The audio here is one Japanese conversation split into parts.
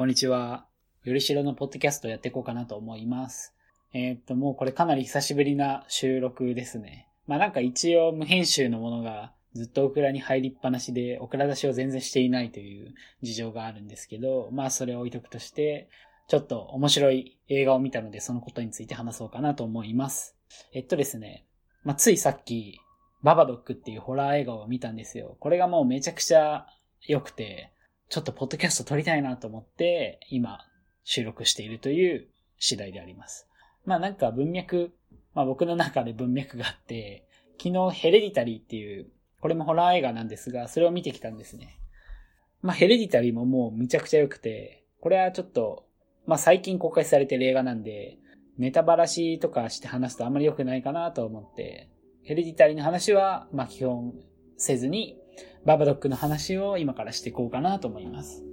こんにちは。よりしろのポッドキャストやっていこうかなと思います。えーっと、もうこれかなり久しぶりな収録ですね。まあなんか一応無編集のものがずっとオクラに入りっぱなしで、オクラ出しを全然していないという事情があるんですけど、まあそれを置いとくとして、ちょっと面白い映画を見たので、そのことについて話そうかなと思います。えっとですね、まあついさっき、ババドックっていうホラー映画を見たんですよ。これがもうめちゃくちゃ良くて、ちょっとポッドキャスト撮りたいなと思って、今、収録しているという次第であります。まあなんか文脈、まあ僕の中で文脈があって、昨日ヘレディタリーっていう、これもホラー映画なんですが、それを見てきたんですね。まあヘレディタリーももうむちゃくちゃ良くて、これはちょっと、まあ最近公開されてる映画なんで、ネタバラシとかして話すとあんまり良くないかなと思って、ヘレディタリーの話は、まあ基本せずに、ババドックの話を今からしていこうかなと思います。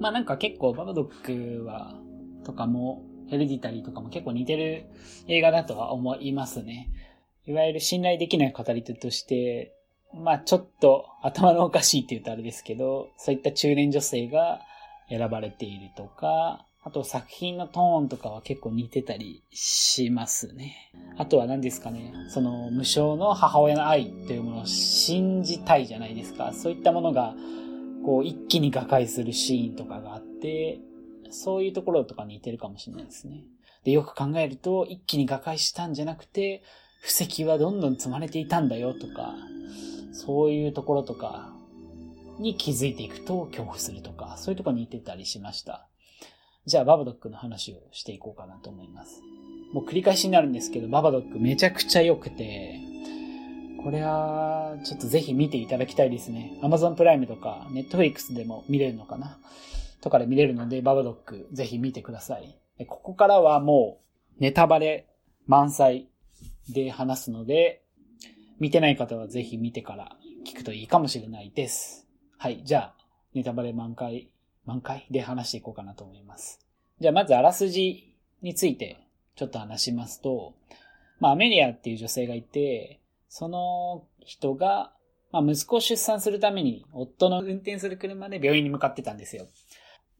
まあなんか結構ババドックは、とかも、ヘレディタリーとかも結構似てる映画だとは思いますね。いわゆる信頼できない語り手として、まあちょっと頭のおかしいって言うとあれですけど、そういった中年女性が選ばれているとか、あと作品のトーンとかは結構似てたりしますね。あとは何ですかね、その無償の母親の愛というものを信じたいじゃないですか。そういったものが、こう一気に瓦解するシーンとかがあって、そういうところとか似てるかもしれないですね。で、よく考えると、一気に瓦解したんじゃなくて、布石はどんどん積まれていたんだよとか、そういうところとかに気づいていくと恐怖するとか、そういうところに似てたりしました。じゃあ、ババドックの話をしていこうかなと思います。もう繰り返しになるんですけど、ババドックめちゃくちゃ良くて、これは、ちょっとぜひ見ていただきたいですね。Amazon プライムとか、Netflix でも見れるのかな？とかで見れるので、ババドックぜひ見てください。ここからはもう、ネタバレ満載で話すので、見てない方はぜひ見てから聞くといいかもしれないです。はい、じゃあ、ネタバレ満開、満開で話していこうかなと思います。じゃあまずあらすじについてちょっと話しますと、まあアメリアっていう女性がいて、その人が、まあ息子を出産するために夫の運転する車で病院に向かってたんですよ。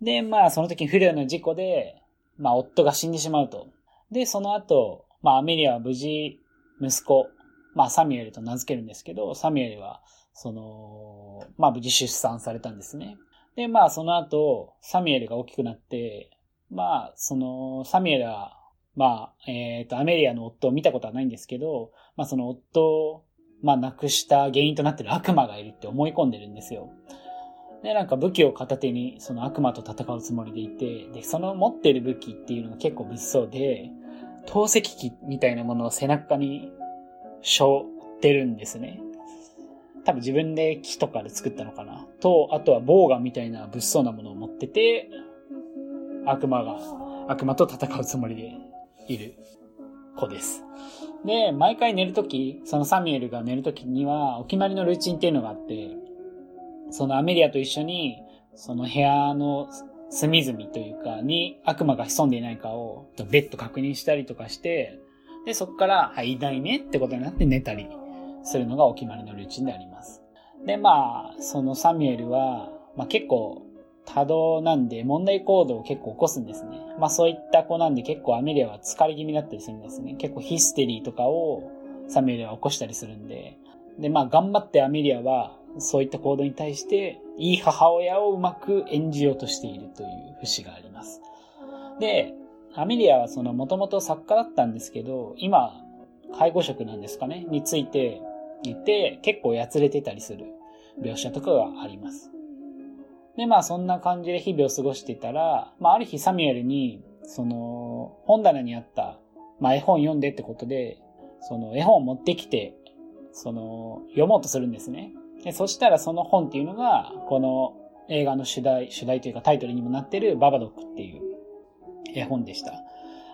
で、まあその時に不慮の事故で、まあ夫が死んでしまうと。で、その後、まあアメリアは無事息子、まあサミュエルと名付けるんですけど、サミュエルは、その、まあ無事出産されたんですね。で、まあその後、サミュエルが大きくなって、まあ、その、サミュエルは、まあ、えっ、と、アメリアの夫を見たことはないんですけど、まあその夫を、まあ亡くした原因となっている悪魔がいるって思い込んでるんですよ。で、なんか武器を片手にその悪魔と戦うつもりでいて、で、その持ってる武器っていうのが結構物騒で、透析機みたいなものを背中に背負ってるんですね。多分自分で木とかで作ったのかな。と、あとはボウガンみたいな物騒なものを持ってて、悪魔が、悪魔と戦うつもりでいる子です。で、毎回寝るとき、そのサミュエルが寝るときには、お決まりのルーチンっていうのがあって、そのアメリアと一緒に、その部屋の隅々というか、に悪魔が潜んでいないかを、ベッド確認したりとかして、で、そこから、はい、いないねってことになって寝たりするのがお決まりのルーチンであります。で、まあ、そのサミュエルは、まあ結構、多動なんで問題行動を結構起こすんですね。まあそういった子なんで結構アメリアは疲れ気味だったりするんですね。結構ヒステリーとかをサミュエルは起こしたりするんで。で、まあ頑張ってアメリアはそういった行動に対していい母親をうまく演じようとしているという節があります。で、アメリアはそのもともと作家だったんですけど、今介護職なんですかねについていて結構やつれてたりする描写とかがあります。で、まあそんな感じで日々を過ごしてたら、まあある日サミュエルに、その、本棚にあった、まあ絵本読んでってことで、その絵本を持ってきて、その、読もうとするんですね。で、そしたらその本っていうのが、この映画の主題、主題というかタイトルにもなってるババドックっていう絵本でした。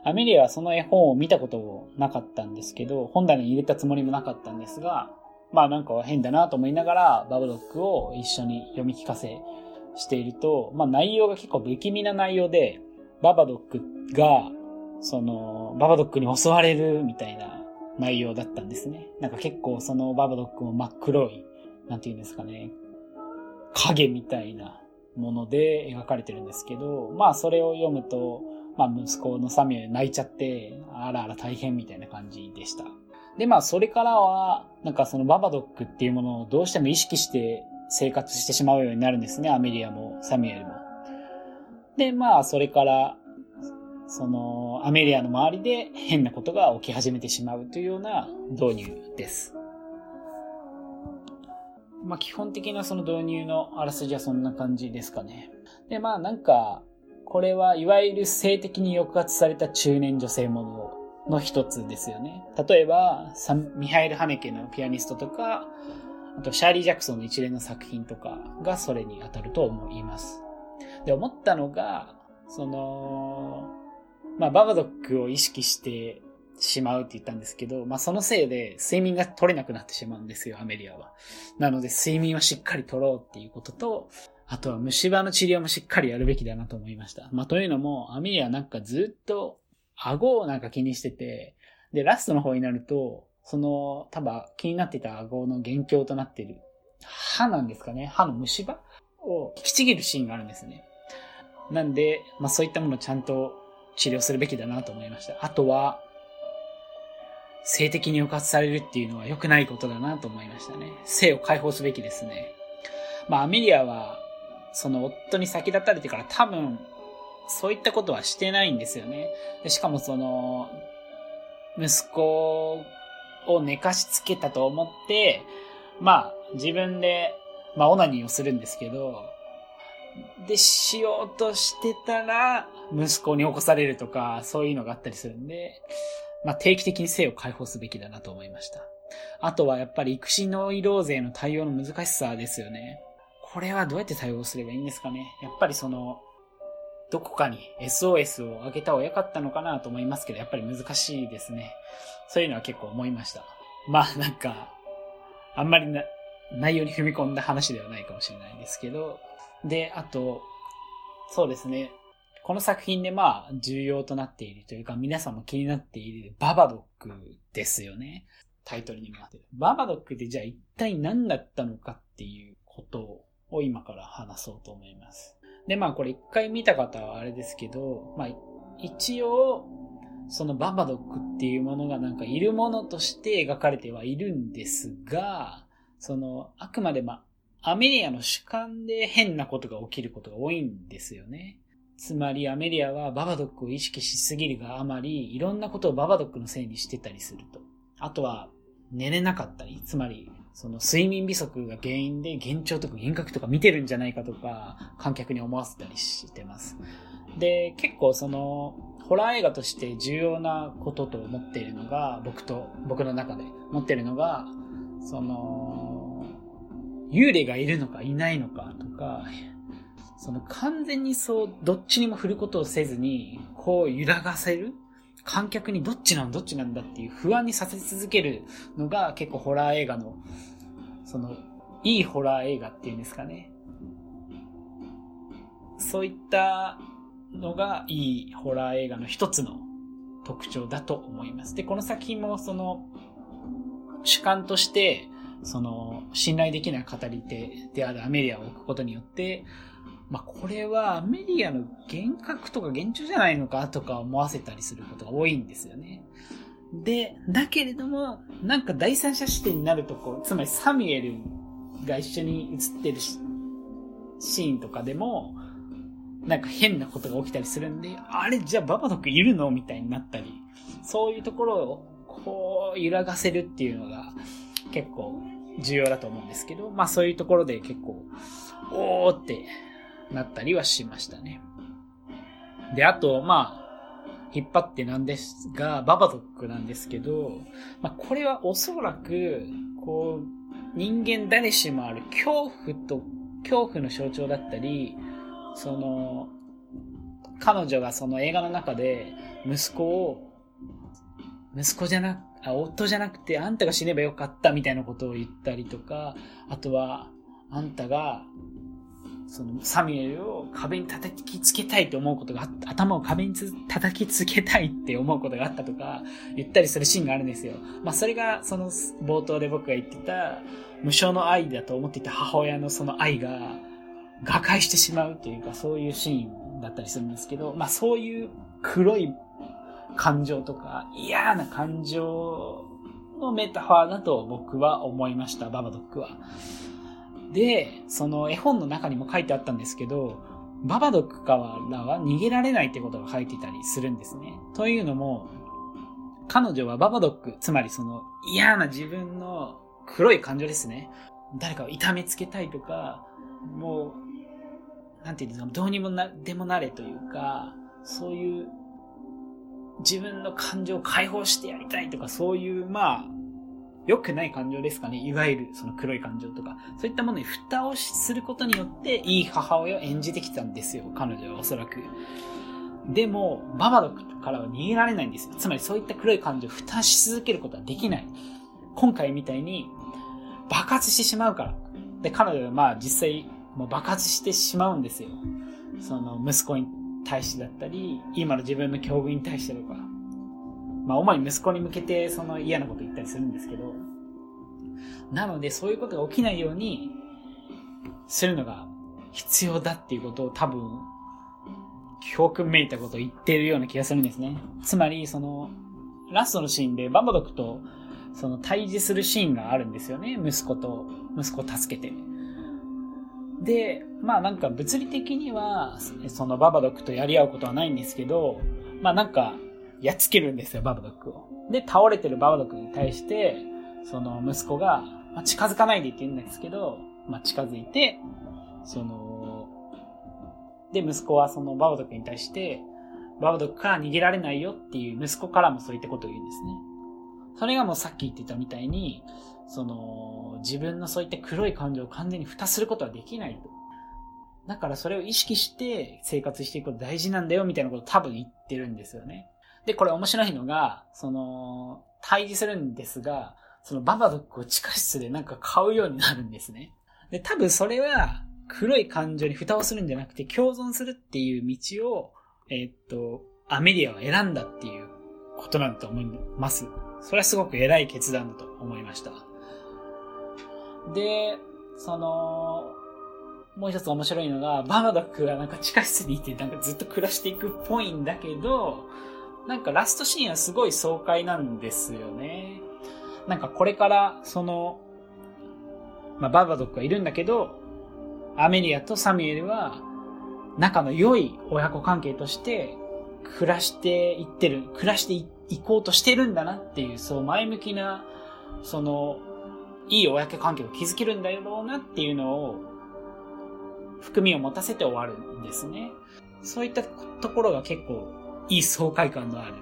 アメリアはその絵本を見たことなかったんですけど、本棚に入れたつもりもなかったんですが、まあなんか変だなと思いながら、ババドックを一緒に読み聞かせしていると、まあ内容が結構不気味な内容で、ババドックが、その、ババドックに襲われるみたいな内容だったんですね。なんか結構そのババドックも真っ黒い、なんていうんですかね、影みたいなもので描かれてるんですけど、まあそれを読むと、まあ息子のサミュエル泣いちゃって、あらあら大変みたいな感じでした。で、まあそれからは、なんかそのババドックっていうものをどうしても意識して生活してしまうようになるんですね、アメリアもサミュエルも。で、まあそれから、そのアメリアの周りで変なことが起き始めてしまうというような導入です。まあ基本的なその導入のあらすじはそんな感じですかね。で、まあなんか、これはいわゆる性的に抑圧された中年女性ものの一つですよね。例えば、ミハエル・ハネケのピアニストとか、あとシャーリー・ジャクソンの一連の作品とかがそれに当たると思います。で、思ったのが、その、まあ、ババドックを意識してしまうって言ったんですけど、まあ、そのせいで睡眠が取れなくなってしまうんですよ、アメリアは。なので、睡眠はしっかり取ろうっていうことと、あとは虫歯の治療もしっかりやるべきだなと思いました。まあ、というのも、アメリアなんかずっと顎をなんか気にしてて、で、ラストの方になると、その、多分気になってた顎の元凶となってる歯なんですかね歯の虫歯？を引きちぎるシーンがあるんですね。なんで、まあそういったものをちゃんと治療するべきだなと思いました。あとは、性的に抑圧されるっていうのは良くないことだなと思いましたね。性を解放すべきですね。まあアメリアはその夫に先立たれてから多分、そういったことはしてないんですよね。でしかもその、息子を寝かしつけたと思って、まあ、自分で、まあ、オナニーをするんですけど、で、しようとしてたら、息子に起こされるとか、そういうのがあったりするんで、まあ、定期的に性を解放すべきだなと思いました。あとはやっぱり育児ノイローゼの対応の難しさですよね。これはどうやって対応すればいいんですかね。やっぱりその、どこかに SOS をあげた方が良かったのかなと思いますけど、やっぱり難しいですね。そういうのは結構思いました。まあなんか、あんまりな、内容に踏み込んだ話ではないかもしれないですけど、で、あと、そうですね。この作品でまあ重要となっているというか皆さんも気になっているババドックですよね。タイトルにもなってる。ババドックってじゃあ一体何だったのかっていうことを今から話そうと思います。で、まあこれ一回見た方はあれですけど、まあ一応、そのババドックっていうものがなんかいるものとして描かれてはいるんですが、その、あくまでまあ、アメリアの主観で変なことが起きることが多いんですよね。つまりアメリアはババドックを意識しすぎるがあまり、いろんなことをババドックのせいにしてたりすると。あとは、寝れなかったり、つまりその睡眠不足が原因で幻聴とか幻覚とか見てるんじゃないかとか、観客に思わせたりしてます。で、結構その、ホラー映画として重要なことと思っているのが、僕と、僕の中で思っているのが、その、幽霊がいるのかいないのかとか、その完全にそう、どっちにも振ることをせずに、こう揺らがせる観客にどっちなんどっちなんだっていう不安にさせ続けるのが結構ホラー映画の、その、いいホラー映画っていうんですかね。そういったのがいいホラー映画の一つの特徴だと思います。で、この作品もその、主観として、その、信頼できない語り手であるアメリアを置くことによって、まあ、これはアメリアの幻覚とか幻聴じゃないのかとか思わせたりすることが多いんですよね。で、だけれども、なんか第三者視点になるとこう、つまりサミュエルが一緒に映ってるシーンとかでも、なんか変なことが起きたりするんで、あれじゃあババドクいるのみたいになったり、そういうところをこう揺らがせるっていうのが結構重要だと思うんですけど、まあそういうところで結構、おーってなったりはしましたね。で、あと、まあ、引っ張ってなんですが、ババドックなんですけど、まあ、これはおそらく、こう、人間誰しもある恐怖と、恐怖の象徴だったり、その、彼女がその映画の中で息子を、息子じゃな、あ、夫じゃなくてあんたが死ねばよかったみたいなことを言ったりとか、あとは、あんたがそのサミュエルを壁に叩きつけたいと思うことが、頭を壁に叩きつけたいって思うことがあったとか言ったりするシーンがあるんですよ。まあそれがその冒頭で僕が言ってた無償の愛だと思っていた母親のその愛が瓦解してしまうというか、そういうシーンだったりするんですけど、まあそういう黒い感情とか嫌な感情のメタファーだと僕は思いました、ババドックは。で、その絵本の中にも書いてあったんですけど、ババドックからは逃げられないってことが書いてたりするんですね。というのも、彼女はババドック、つまりその嫌な自分の黒い感情ですね。誰かを痛めつけたいとか、もう、なんていうんですか、どうにもな、でもなれというか、そういう自分の感情を解放してやりたいとか、そういう、まあ、良くない感情ですかね。いわゆるその黒い感情とか。そういったものに蓋をすることによって、いい母親を演じてきたんですよ。彼女はおそらく。でも、ババドクからは逃げられないんですよ。つまりそういった黒い感情を蓋し続けることはできない。今回みたいに爆発してしまうから。で、彼女はまあ実際もう爆発してしまうんですよ。その息子に対してだったり、今の自分の境遇に対してとか。まあ、主に息子に向けてその嫌なこと言ったりするんですけど、なのでそういうことが起きないようにするのが必要だっていうことを多分、教訓めいたことを言ってるような気がするんですね。つまり、その、ラストのシーンでババドクとその対峙するシーンがあるんですよね。息子と、息子を助けて。で、まあなんか物理的には、そのババドックとやり合うことはないんですけど、まあなんか、やっつけるんですよ、ババドックを。で、倒れてるババドックに対して、その息子が、まあ、近づかないでって言うんですけど、まあ近づいて、その、で、息子はそのババドックに対して、ババドックから逃げられないよっていう息子からもそういったことを言うんですね。それがもうさっき言ってたみたいに、その、自分のそういった黒い感情を完全に蓋することはできないと。だからそれを意識して生活していくこと大事なんだよみたいなことを多分言ってるんですよね。で、これ面白いのが、その、対峙するんですが、そのババドックを地下室でなんか買うようになるんですね。で、多分それは黒い感情に蓋をするんじゃなくて共存するっていう道を、えー、っと、アメリアは選んだっていうことなんだと思います。それはすごく偉い決断だと思いました。で、その、もう一つ面白いのが、ババドックがなんか地下室にいてなんかずっと暮らしていくっぽいんだけど、なんかラストシーンはすごい爽快なんですよね。なんかこれからその、まあ、ババドックはいるんだけど、アメリアとサミュエルは仲の良い親子関係として暮らしていってる、暮らしていこうとしてるんだなっていう、そう前向きな、その、いい親関係を築けるんだろうなっていうのを、含みを持たせて終わるんですね。そういったところが結構いい爽快感のある。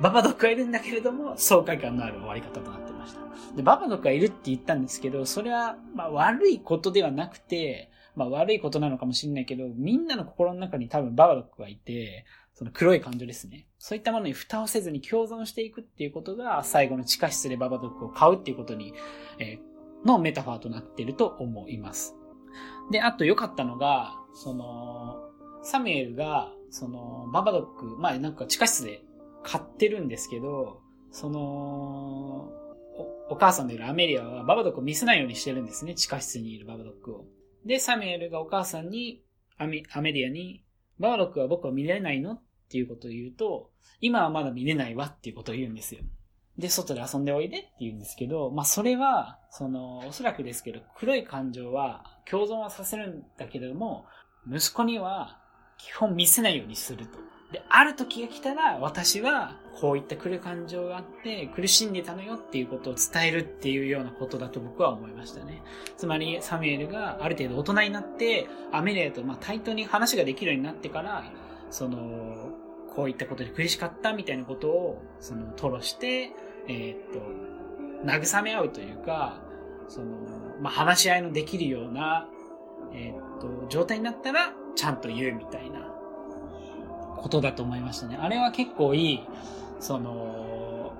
ババドックはいるんだけれども、爽快感のある終わり方となってました。で、ババドックはいるって言ったんですけど、それは、まあ悪いことではなくて、まあ悪いことなのかもしれないけど、みんなの心の中に多分ババドックはいて、その黒い感情ですね。そういったものに蓋をせずに共存していくっていうことが、最後の地下室でババドックを買うっていうことに、えー、のメタファーとなっていると思います。で、あと良かったのが、その、サミュエルが、その、ババドック、まあなんか地下室で買ってるんですけど、その、お母さんでいるアメリアはババドックを見せないようにしてるんですね。地下室にいるババドックを。で、サミュエルがお母さんに、アメアメリアに、ババドックは僕は見れないのっていうことを言うと、今はまだ見れないわっていうことを言うんですよ。で、外で遊んでおいでって言うんですけど、まあそれは、その、おそらくですけど、黒い感情は共存はさせるんだけれども、息子には基本見せないようにすると。で、ある時が来たら、私はこういった来る感情があって、苦しんでたのよっていうことを伝えるっていうようなことだと僕は思いましたね。つまり、サミュエルがある程度大人になって、アメリアとまあ対等に話ができるようになってから、その、こういったことで苦しかったみたいなことを、その、吐露して、えー、っと、慰め合うというか、その、まあ、話し合いのできるような、えー、っと、状態になったら、ちゃんと言うみたいなことだと思いましたね。あれは結構いい、その、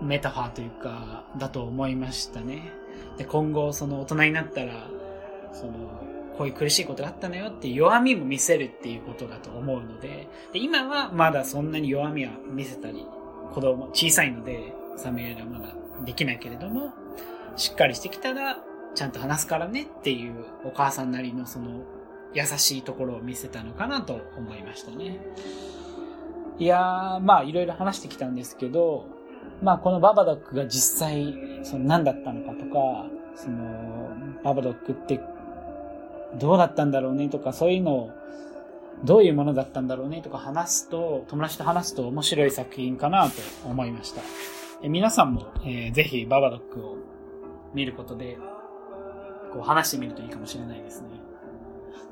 メタファーというか、だと思いましたね。で、今後、その大人になったら、その、こういう苦しいことがあったのよっていう弱みも見せるっていうことだと思うので、で今はまだそんなに弱みは見せたり、子供、小さいので、サミュエルはまだできないけれども、しっかりしてきたら、ちゃんと話すからねっていうお母さんなりのその優しいところを見せたのかなと思いましたね。いやー、まあいろいろ話してきたんですけど、まあこのババドックが実際その何だったのかとか、そのババドックってどうだったんだろうねとかそういうのをどういうものだったんだろうねとか話すと、友達と話すと面白い作品かなと思いました。え皆さんも、えー、ぜひババドックを見ることで、こう話してみるといいかもしれないですね。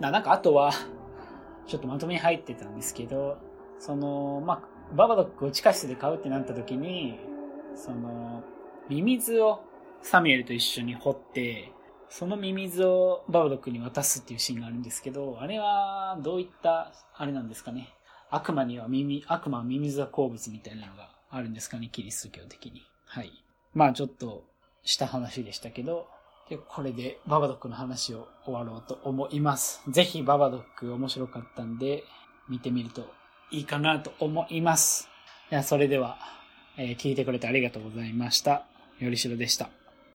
な、なんかあとは、ちょっとまとめに入ってたんですけど、その、まあ、ババドックを地下室で買うってなった時に、その、ミミズをサミュエルと一緒に掘って、そのミミズをババドックに渡すっていうシーンがあるんですけど、あれはどういった、あれなんですかね。悪魔には耳、悪魔はミミズは好物みたいなのがあるんですかね、キリスト教的に。はい。まあちょっとした話でしたけど、でこれでババドックの話を終わろうと思います。ぜひババドック面白かったんで、見てみるといいかなと思います。いや、それでは、えー、聞いてくれてありがとうございました。よりしろでした。